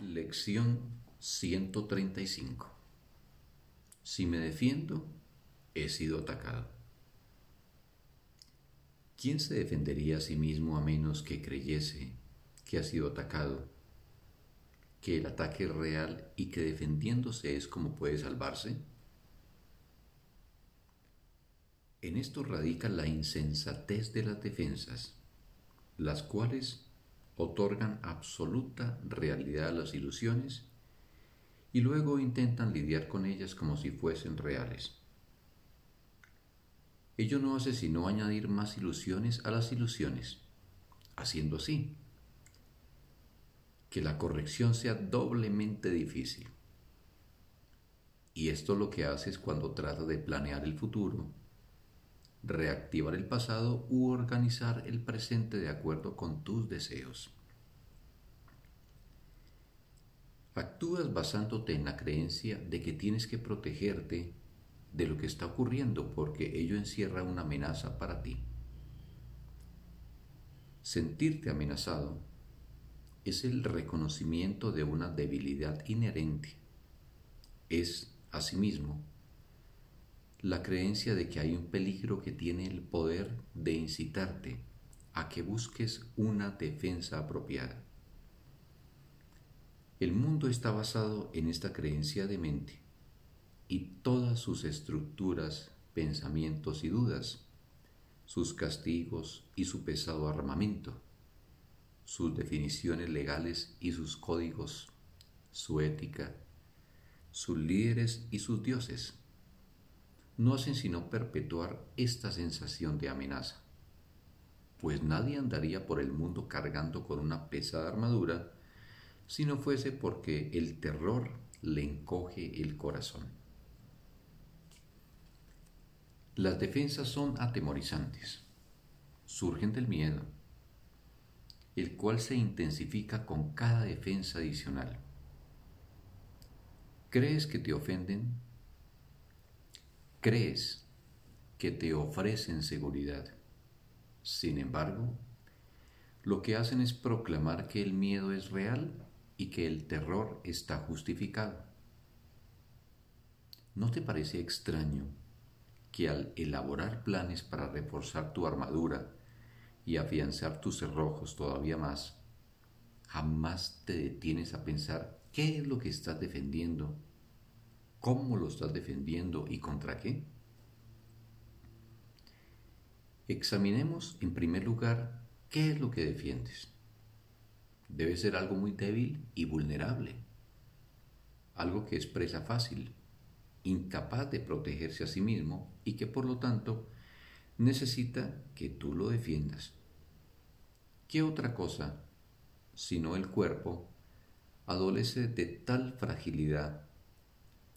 Lección 135 Si me defiendo, he sido atacado. ¿Quién se defendería a sí mismo a menos que creyese que ha sido atacado, que el ataque es real y que defendiéndose es como puede salvarse? En esto radica la insensatez de las defensas, las cuales otorgan absoluta realidad a las ilusiones y luego intentan lidiar con ellas como si fuesen reales. Ello no hace sino añadir más ilusiones a las ilusiones, haciendo así que la corrección sea doblemente difícil. Y esto lo que hace es cuando trata de planear el futuro, reactivar el pasado u organizar el presente de acuerdo con tus deseos. Actúas basándote en la creencia de que tienes que protegerte de lo que está ocurriendo porque ello encierra una amenaza para ti. Sentirte amenazado es el reconocimiento de una debilidad inherente. Es, asimismo, la creencia de que hay un peligro que tiene el poder de incitarte a que busques una defensa apropiada. El mundo está basado en esta creencia de mente y todas sus estructuras, pensamientos y dudas, sus castigos y su pesado armamento, sus definiciones legales y sus códigos, su ética, sus líderes y sus dioses no hacen sino perpetuar esta sensación de amenaza, pues nadie andaría por el mundo cargando con una pesada armadura si no fuese porque el terror le encoge el corazón. Las defensas son atemorizantes, surgen del miedo, el cual se intensifica con cada defensa adicional. ¿Crees que te ofenden? Crees que te ofrecen seguridad. Sin embargo, lo que hacen es proclamar que el miedo es real y que el terror está justificado. ¿No te parece extraño que al elaborar planes para reforzar tu armadura y afianzar tus cerrojos todavía más, jamás te detienes a pensar qué es lo que estás defendiendo ¿Cómo lo estás defendiendo y contra qué? Examinemos en primer lugar qué es lo que defiendes. Debe ser algo muy débil y vulnerable, algo que es presa fácil, incapaz de protegerse a sí mismo y que por lo tanto necesita que tú lo defiendas. ¿Qué otra cosa, sino el cuerpo, adolece de tal fragilidad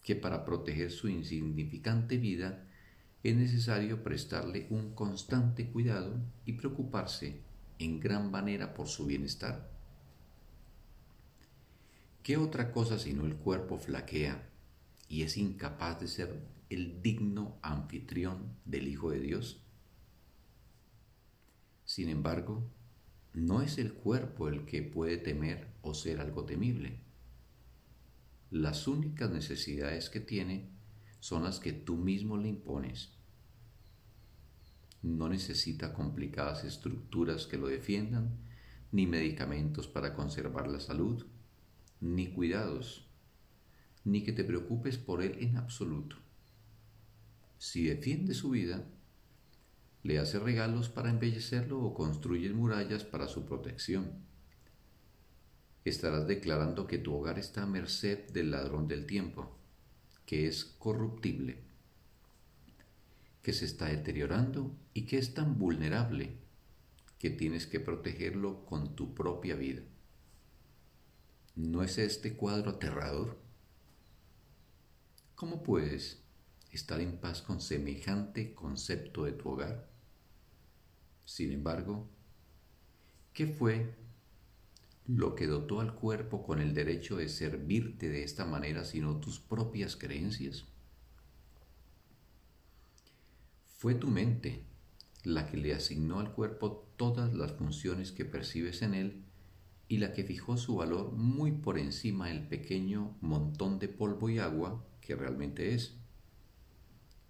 que para proteger su insignificante vida es necesario prestarle un constante cuidado y preocuparse en gran manera por su bienestar. ¿Qué otra cosa sino el cuerpo flaquea y es incapaz de ser el digno anfitrión del Hijo de Dios? Sin embargo, no es el cuerpo el que puede temer o ser algo temible las únicas necesidades que tiene son las que tú mismo le impones. No necesita complicadas estructuras que lo defiendan, ni medicamentos para conservar la salud, ni cuidados, ni que te preocupes por él en absoluto. Si defiende su vida, le hace regalos para embellecerlo o construye murallas para su protección estarás declarando que tu hogar está a merced del ladrón del tiempo, que es corruptible, que se está deteriorando y que es tan vulnerable que tienes que protegerlo con tu propia vida. ¿No es este cuadro aterrador? ¿Cómo puedes estar en paz con semejante concepto de tu hogar? Sin embargo, ¿qué fue lo que dotó al cuerpo con el derecho de servirte de esta manera sino tus propias creencias? Fue tu mente la que le asignó al cuerpo todas las funciones que percibes en él y la que fijó su valor muy por encima del pequeño montón de polvo y agua que realmente es.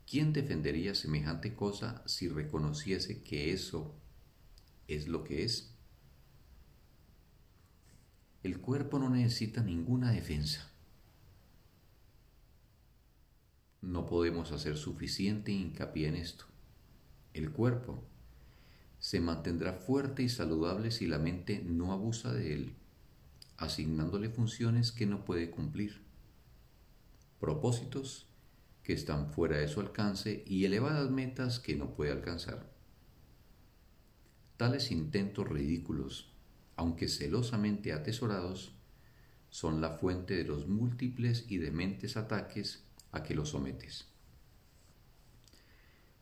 ¿Quién defendería semejante cosa si reconociese que eso es lo que es? El cuerpo no necesita ninguna defensa. No podemos hacer suficiente hincapié en esto. El cuerpo se mantendrá fuerte y saludable si la mente no abusa de él, asignándole funciones que no puede cumplir, propósitos que están fuera de su alcance y elevadas metas que no puede alcanzar. Tales intentos ridículos, aunque celosamente atesorados, son la fuente de los múltiples y dementes ataques a que lo sometes.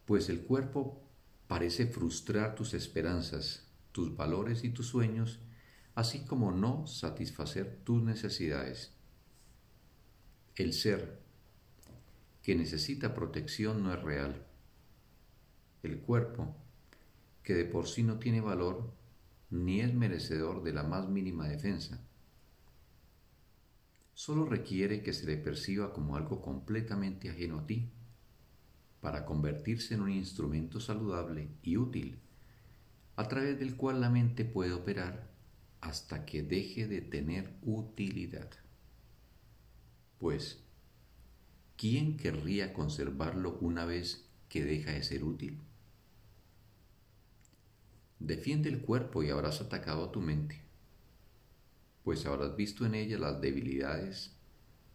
Pues el cuerpo parece frustrar tus esperanzas, tus valores y tus sueños, así como no satisfacer tus necesidades. El ser que necesita protección no es real. El cuerpo, que de por sí no tiene valor, ni es merecedor de la más mínima defensa. Solo requiere que se le perciba como algo completamente ajeno a ti para convertirse en un instrumento saludable y útil, a través del cual la mente puede operar hasta que deje de tener utilidad. Pues, ¿quién querría conservarlo una vez que deja de ser útil? Defiende el cuerpo y habrás atacado a tu mente, pues habrás visto en ella las debilidades,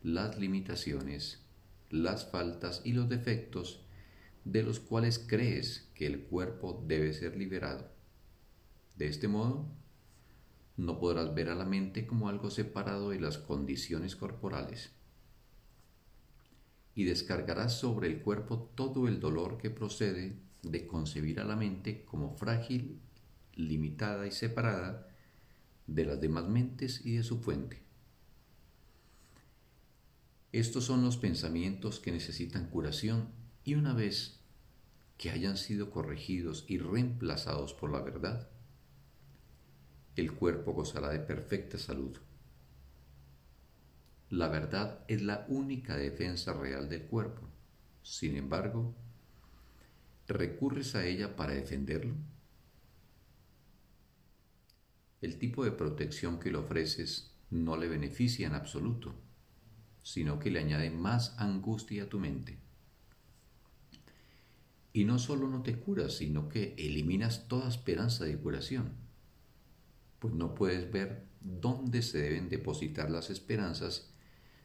las limitaciones, las faltas y los defectos de los cuales crees que el cuerpo debe ser liberado. De este modo, no podrás ver a la mente como algo separado de las condiciones corporales y descargarás sobre el cuerpo todo el dolor que procede de concebir a la mente como frágil, limitada y separada de las demás mentes y de su fuente. Estos son los pensamientos que necesitan curación y una vez que hayan sido corregidos y reemplazados por la verdad, el cuerpo gozará de perfecta salud. La verdad es la única defensa real del cuerpo. Sin embargo, ¿recurres a ella para defenderlo? El tipo de protección que le ofreces no le beneficia en absoluto, sino que le añade más angustia a tu mente. Y no solo no te curas, sino que eliminas toda esperanza de curación, pues no puedes ver dónde se deben depositar las esperanzas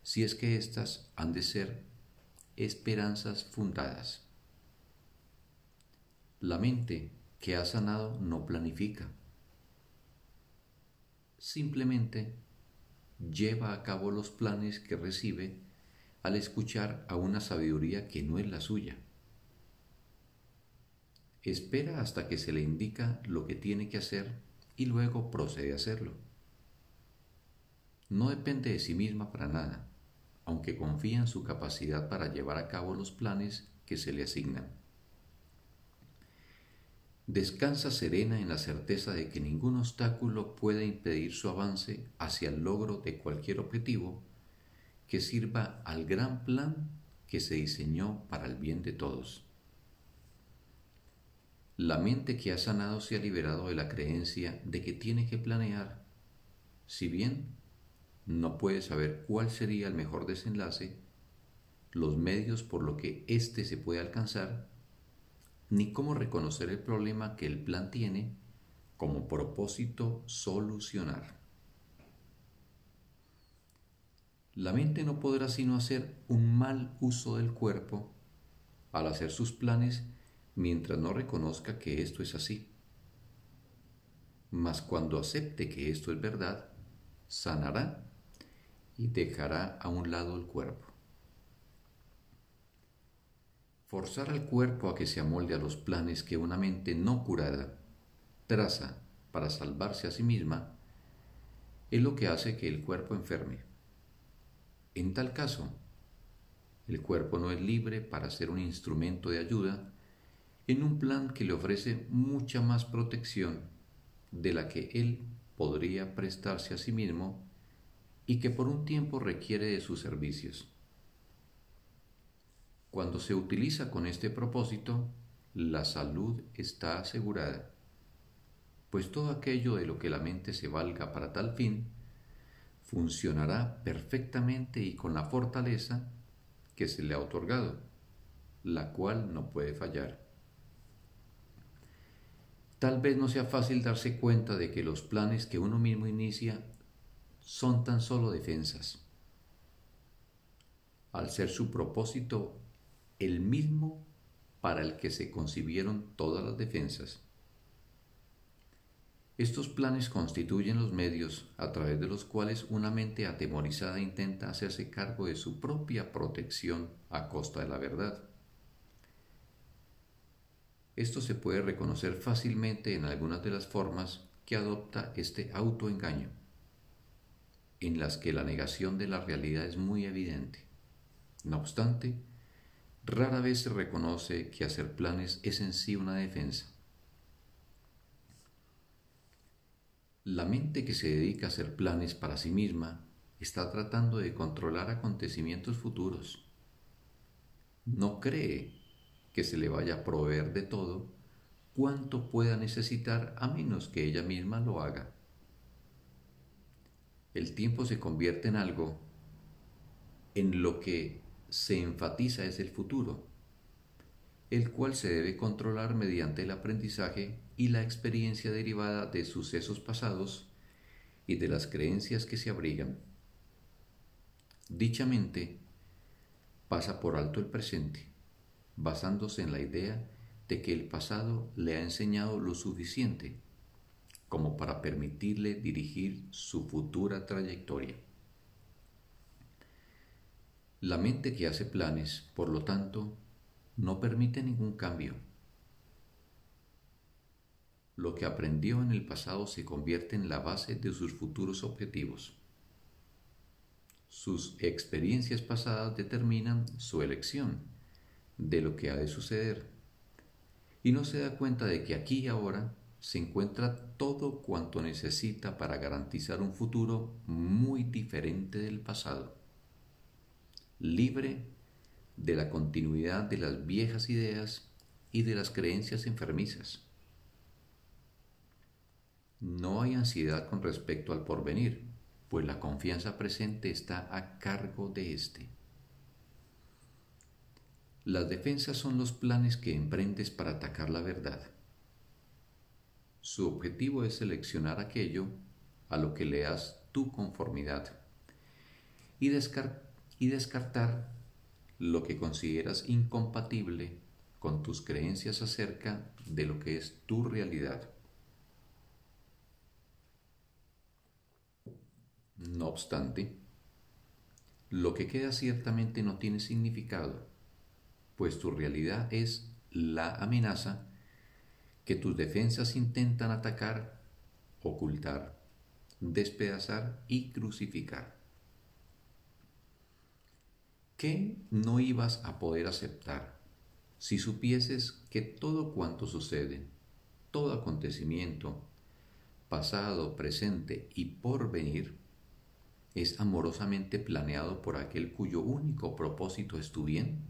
si es que éstas han de ser esperanzas fundadas. La mente que ha sanado no planifica, simplemente lleva a cabo los planes que recibe al escuchar a una sabiduría que no es la suya espera hasta que se le indica lo que tiene que hacer y luego procede a hacerlo. No depende de sí misma para nada, aunque confía en su capacidad para llevar a cabo los planes que se le asignan. Descansa serena en la certeza de que ningún obstáculo puede impedir su avance hacia el logro de cualquier objetivo que sirva al gran plan que se diseñó para el bien de todos. La mente que ha sanado se ha liberado de la creencia de que tiene que planear. Si bien no puede saber cuál sería el mejor desenlace, los medios por lo que éste se puede alcanzar, ni cómo reconocer el problema que el plan tiene como propósito solucionar. La mente no podrá sino hacer un mal uso del cuerpo al hacer sus planes mientras no reconozca que esto es así. Mas cuando acepte que esto es verdad, sanará y dejará a un lado el cuerpo. Forzar al cuerpo a que se amolde a los planes que una mente no curada traza para salvarse a sí misma es lo que hace que el cuerpo enferme. En tal caso, el cuerpo no es libre para ser un instrumento de ayuda en un plan que le ofrece mucha más protección de la que él podría prestarse a sí mismo y que por un tiempo requiere de sus servicios. Cuando se utiliza con este propósito, la salud está asegurada, pues todo aquello de lo que la mente se valga para tal fin funcionará perfectamente y con la fortaleza que se le ha otorgado, la cual no puede fallar. Tal vez no sea fácil darse cuenta de que los planes que uno mismo inicia son tan solo defensas, al ser su propósito el mismo para el que se concibieron todas las defensas. Estos planes constituyen los medios a través de los cuales una mente atemorizada intenta hacerse cargo de su propia protección a costa de la verdad. Esto se puede reconocer fácilmente en algunas de las formas que adopta este autoengaño, en las que la negación de la realidad es muy evidente. No obstante, rara vez se reconoce que hacer planes es en sí una defensa. La mente que se dedica a hacer planes para sí misma está tratando de controlar acontecimientos futuros. No cree que se le vaya a proveer de todo cuanto pueda necesitar a menos que ella misma lo haga. El tiempo se convierte en algo en lo que se enfatiza es el futuro, el cual se debe controlar mediante el aprendizaje y la experiencia derivada de sucesos pasados y de las creencias que se abrigan. Dichamente, pasa por alto el presente basándose en la idea de que el pasado le ha enseñado lo suficiente como para permitirle dirigir su futura trayectoria. La mente que hace planes, por lo tanto, no permite ningún cambio. Lo que aprendió en el pasado se convierte en la base de sus futuros objetivos. Sus experiencias pasadas determinan su elección de lo que ha de suceder. Y no se da cuenta de que aquí y ahora se encuentra todo cuanto necesita para garantizar un futuro muy diferente del pasado, libre de la continuidad de las viejas ideas y de las creencias enfermizas. No hay ansiedad con respecto al porvenir, pues la confianza presente está a cargo de éste. Las defensas son los planes que emprendes para atacar la verdad. Su objetivo es seleccionar aquello a lo que le das tu conformidad y, y descartar lo que consideras incompatible con tus creencias acerca de lo que es tu realidad. No obstante, lo que queda ciertamente no tiene significado pues tu realidad es la amenaza que tus defensas intentan atacar, ocultar, despedazar y crucificar. ¿Qué no ibas a poder aceptar si supieses que todo cuanto sucede, todo acontecimiento, pasado, presente y por venir, es amorosamente planeado por aquel cuyo único propósito es tu bien?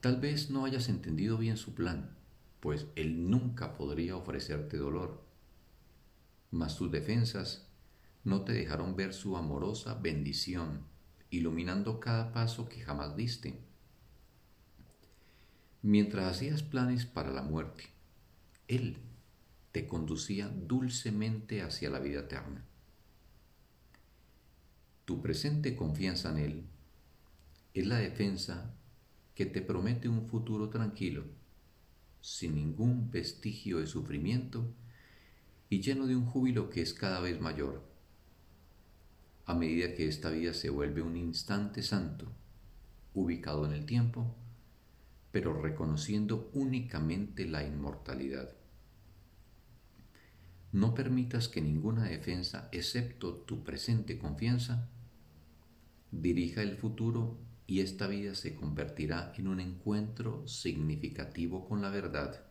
Tal vez no hayas entendido bien su plan, pues él nunca podría ofrecerte dolor. Mas sus defensas no te dejaron ver su amorosa bendición, iluminando cada paso que jamás diste. Mientras hacías planes para la muerte, Él te conducía dulcemente hacia la vida eterna. Tu presente confianza en Él es la defensa que te promete un futuro tranquilo, sin ningún vestigio de sufrimiento y lleno de un júbilo que es cada vez mayor, a medida que esta vida se vuelve un instante santo, ubicado en el tiempo, pero reconociendo únicamente la inmortalidad. No permitas que ninguna defensa, excepto tu presente confianza, dirija el futuro y esta vida se convertirá en un encuentro significativo con la verdad,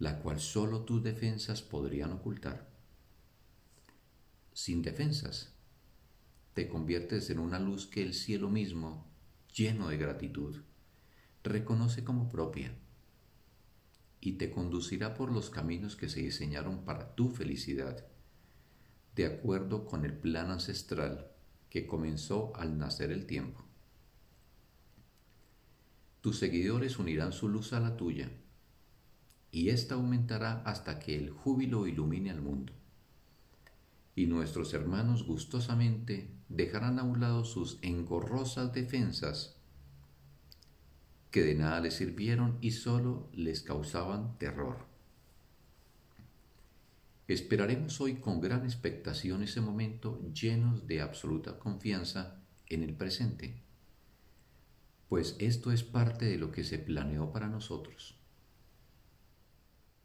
la cual solo tus defensas podrían ocultar. Sin defensas, te conviertes en una luz que el cielo mismo, lleno de gratitud, reconoce como propia y te conducirá por los caminos que se diseñaron para tu felicidad, de acuerdo con el plan ancestral que comenzó al nacer el tiempo. Tus seguidores unirán su luz a la tuya, y ésta aumentará hasta que el júbilo ilumine al mundo. Y nuestros hermanos gustosamente dejarán a un lado sus engorrosas defensas que de nada les sirvieron y solo les causaban terror. Esperaremos hoy con gran expectación ese momento llenos de absoluta confianza en el presente, pues esto es parte de lo que se planeó para nosotros.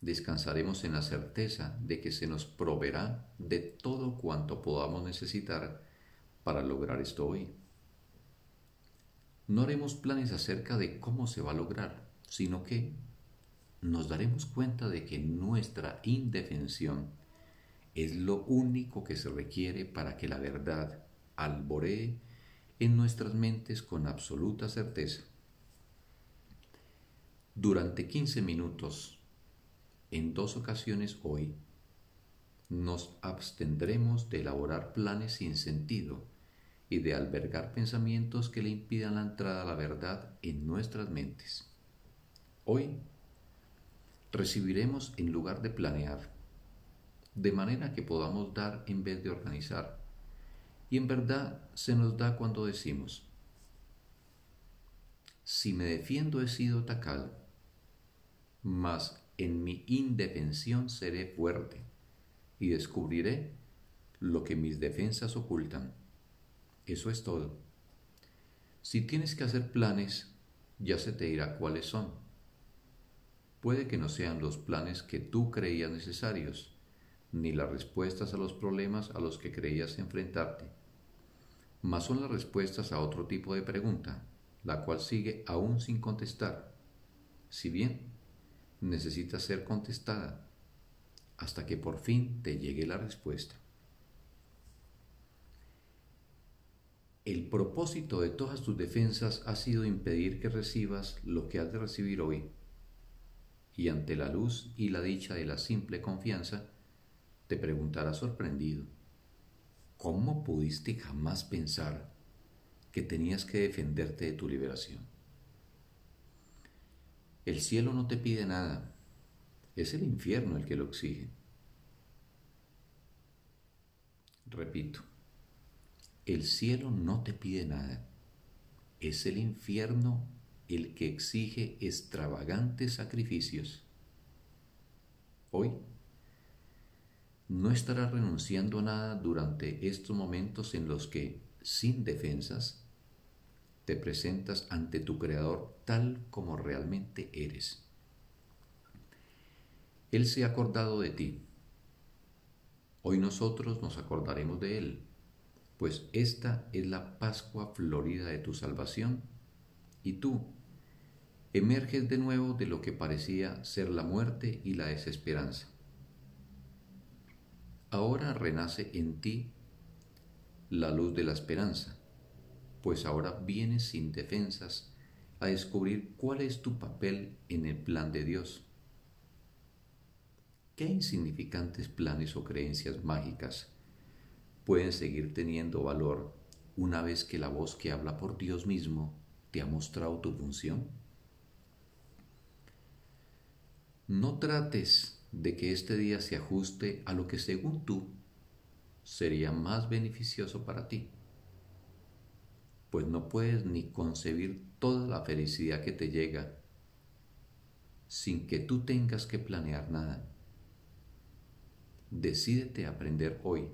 Descansaremos en la certeza de que se nos proveerá de todo cuanto podamos necesitar para lograr esto hoy. No haremos planes acerca de cómo se va a lograr, sino que nos daremos cuenta de que nuestra indefensión es lo único que se requiere para que la verdad alboree en nuestras mentes con absoluta certeza. Durante 15 minutos, en dos ocasiones hoy, nos abstendremos de elaborar planes sin sentido y de albergar pensamientos que le impidan la entrada a la verdad en nuestras mentes. Hoy recibiremos en lugar de planear, de manera que podamos dar en vez de organizar. Y en verdad se nos da cuando decimos, si me defiendo he sido atacado, mas en mi indefensión seré fuerte y descubriré lo que mis defensas ocultan. Eso es todo. Si tienes que hacer planes, ya se te dirá cuáles son. Puede que no sean los planes que tú creías necesarios, ni las respuestas a los problemas a los que creías enfrentarte, mas son las respuestas a otro tipo de pregunta, la cual sigue aún sin contestar, si bien necesita ser contestada, hasta que por fin te llegue la respuesta. El propósito de todas tus defensas ha sido impedir que recibas lo que has de recibir hoy. Y ante la luz y la dicha de la simple confianza, te preguntarás sorprendido, ¿cómo pudiste jamás pensar que tenías que defenderte de tu liberación? El cielo no te pide nada, es el infierno el que lo exige. Repito, el cielo no te pide nada. Es el infierno el que exige extravagantes sacrificios. Hoy no estarás renunciando a nada durante estos momentos en los que, sin defensas, te presentas ante tu Creador tal como realmente eres. Él se ha acordado de ti. Hoy nosotros nos acordaremos de Él pues esta es la Pascua florida de tu salvación, y tú emerges de nuevo de lo que parecía ser la muerte y la desesperanza. Ahora renace en ti la luz de la esperanza, pues ahora vienes sin defensas a descubrir cuál es tu papel en el plan de Dios. ¿Qué insignificantes planes o creencias mágicas pueden seguir teniendo valor una vez que la voz que habla por Dios mismo te ha mostrado tu función? No trates de que este día se ajuste a lo que según tú sería más beneficioso para ti, pues no puedes ni concebir toda la felicidad que te llega sin que tú tengas que planear nada. Decídete a aprender hoy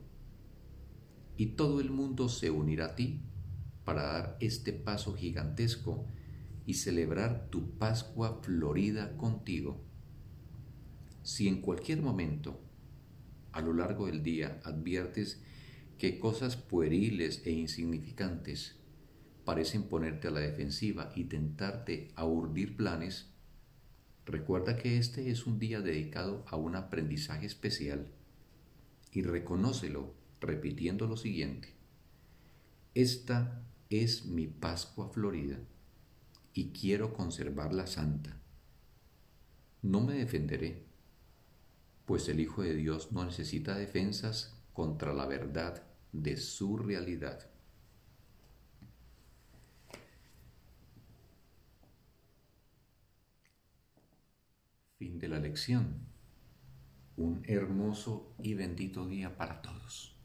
y todo el mundo se unirá a ti para dar este paso gigantesco y celebrar tu Pascua florida contigo. Si en cualquier momento a lo largo del día adviertes que cosas pueriles e insignificantes parecen ponerte a la defensiva y tentarte a urdir planes, Recuerda que este es un día dedicado a un aprendizaje especial y reconócelo repitiendo lo siguiente. Esta es mi Pascua Florida y quiero conservarla santa. No me defenderé, pues el Hijo de Dios no necesita defensas contra la verdad de su realidad. Fin de la lección. Un hermoso y bendito día para todos.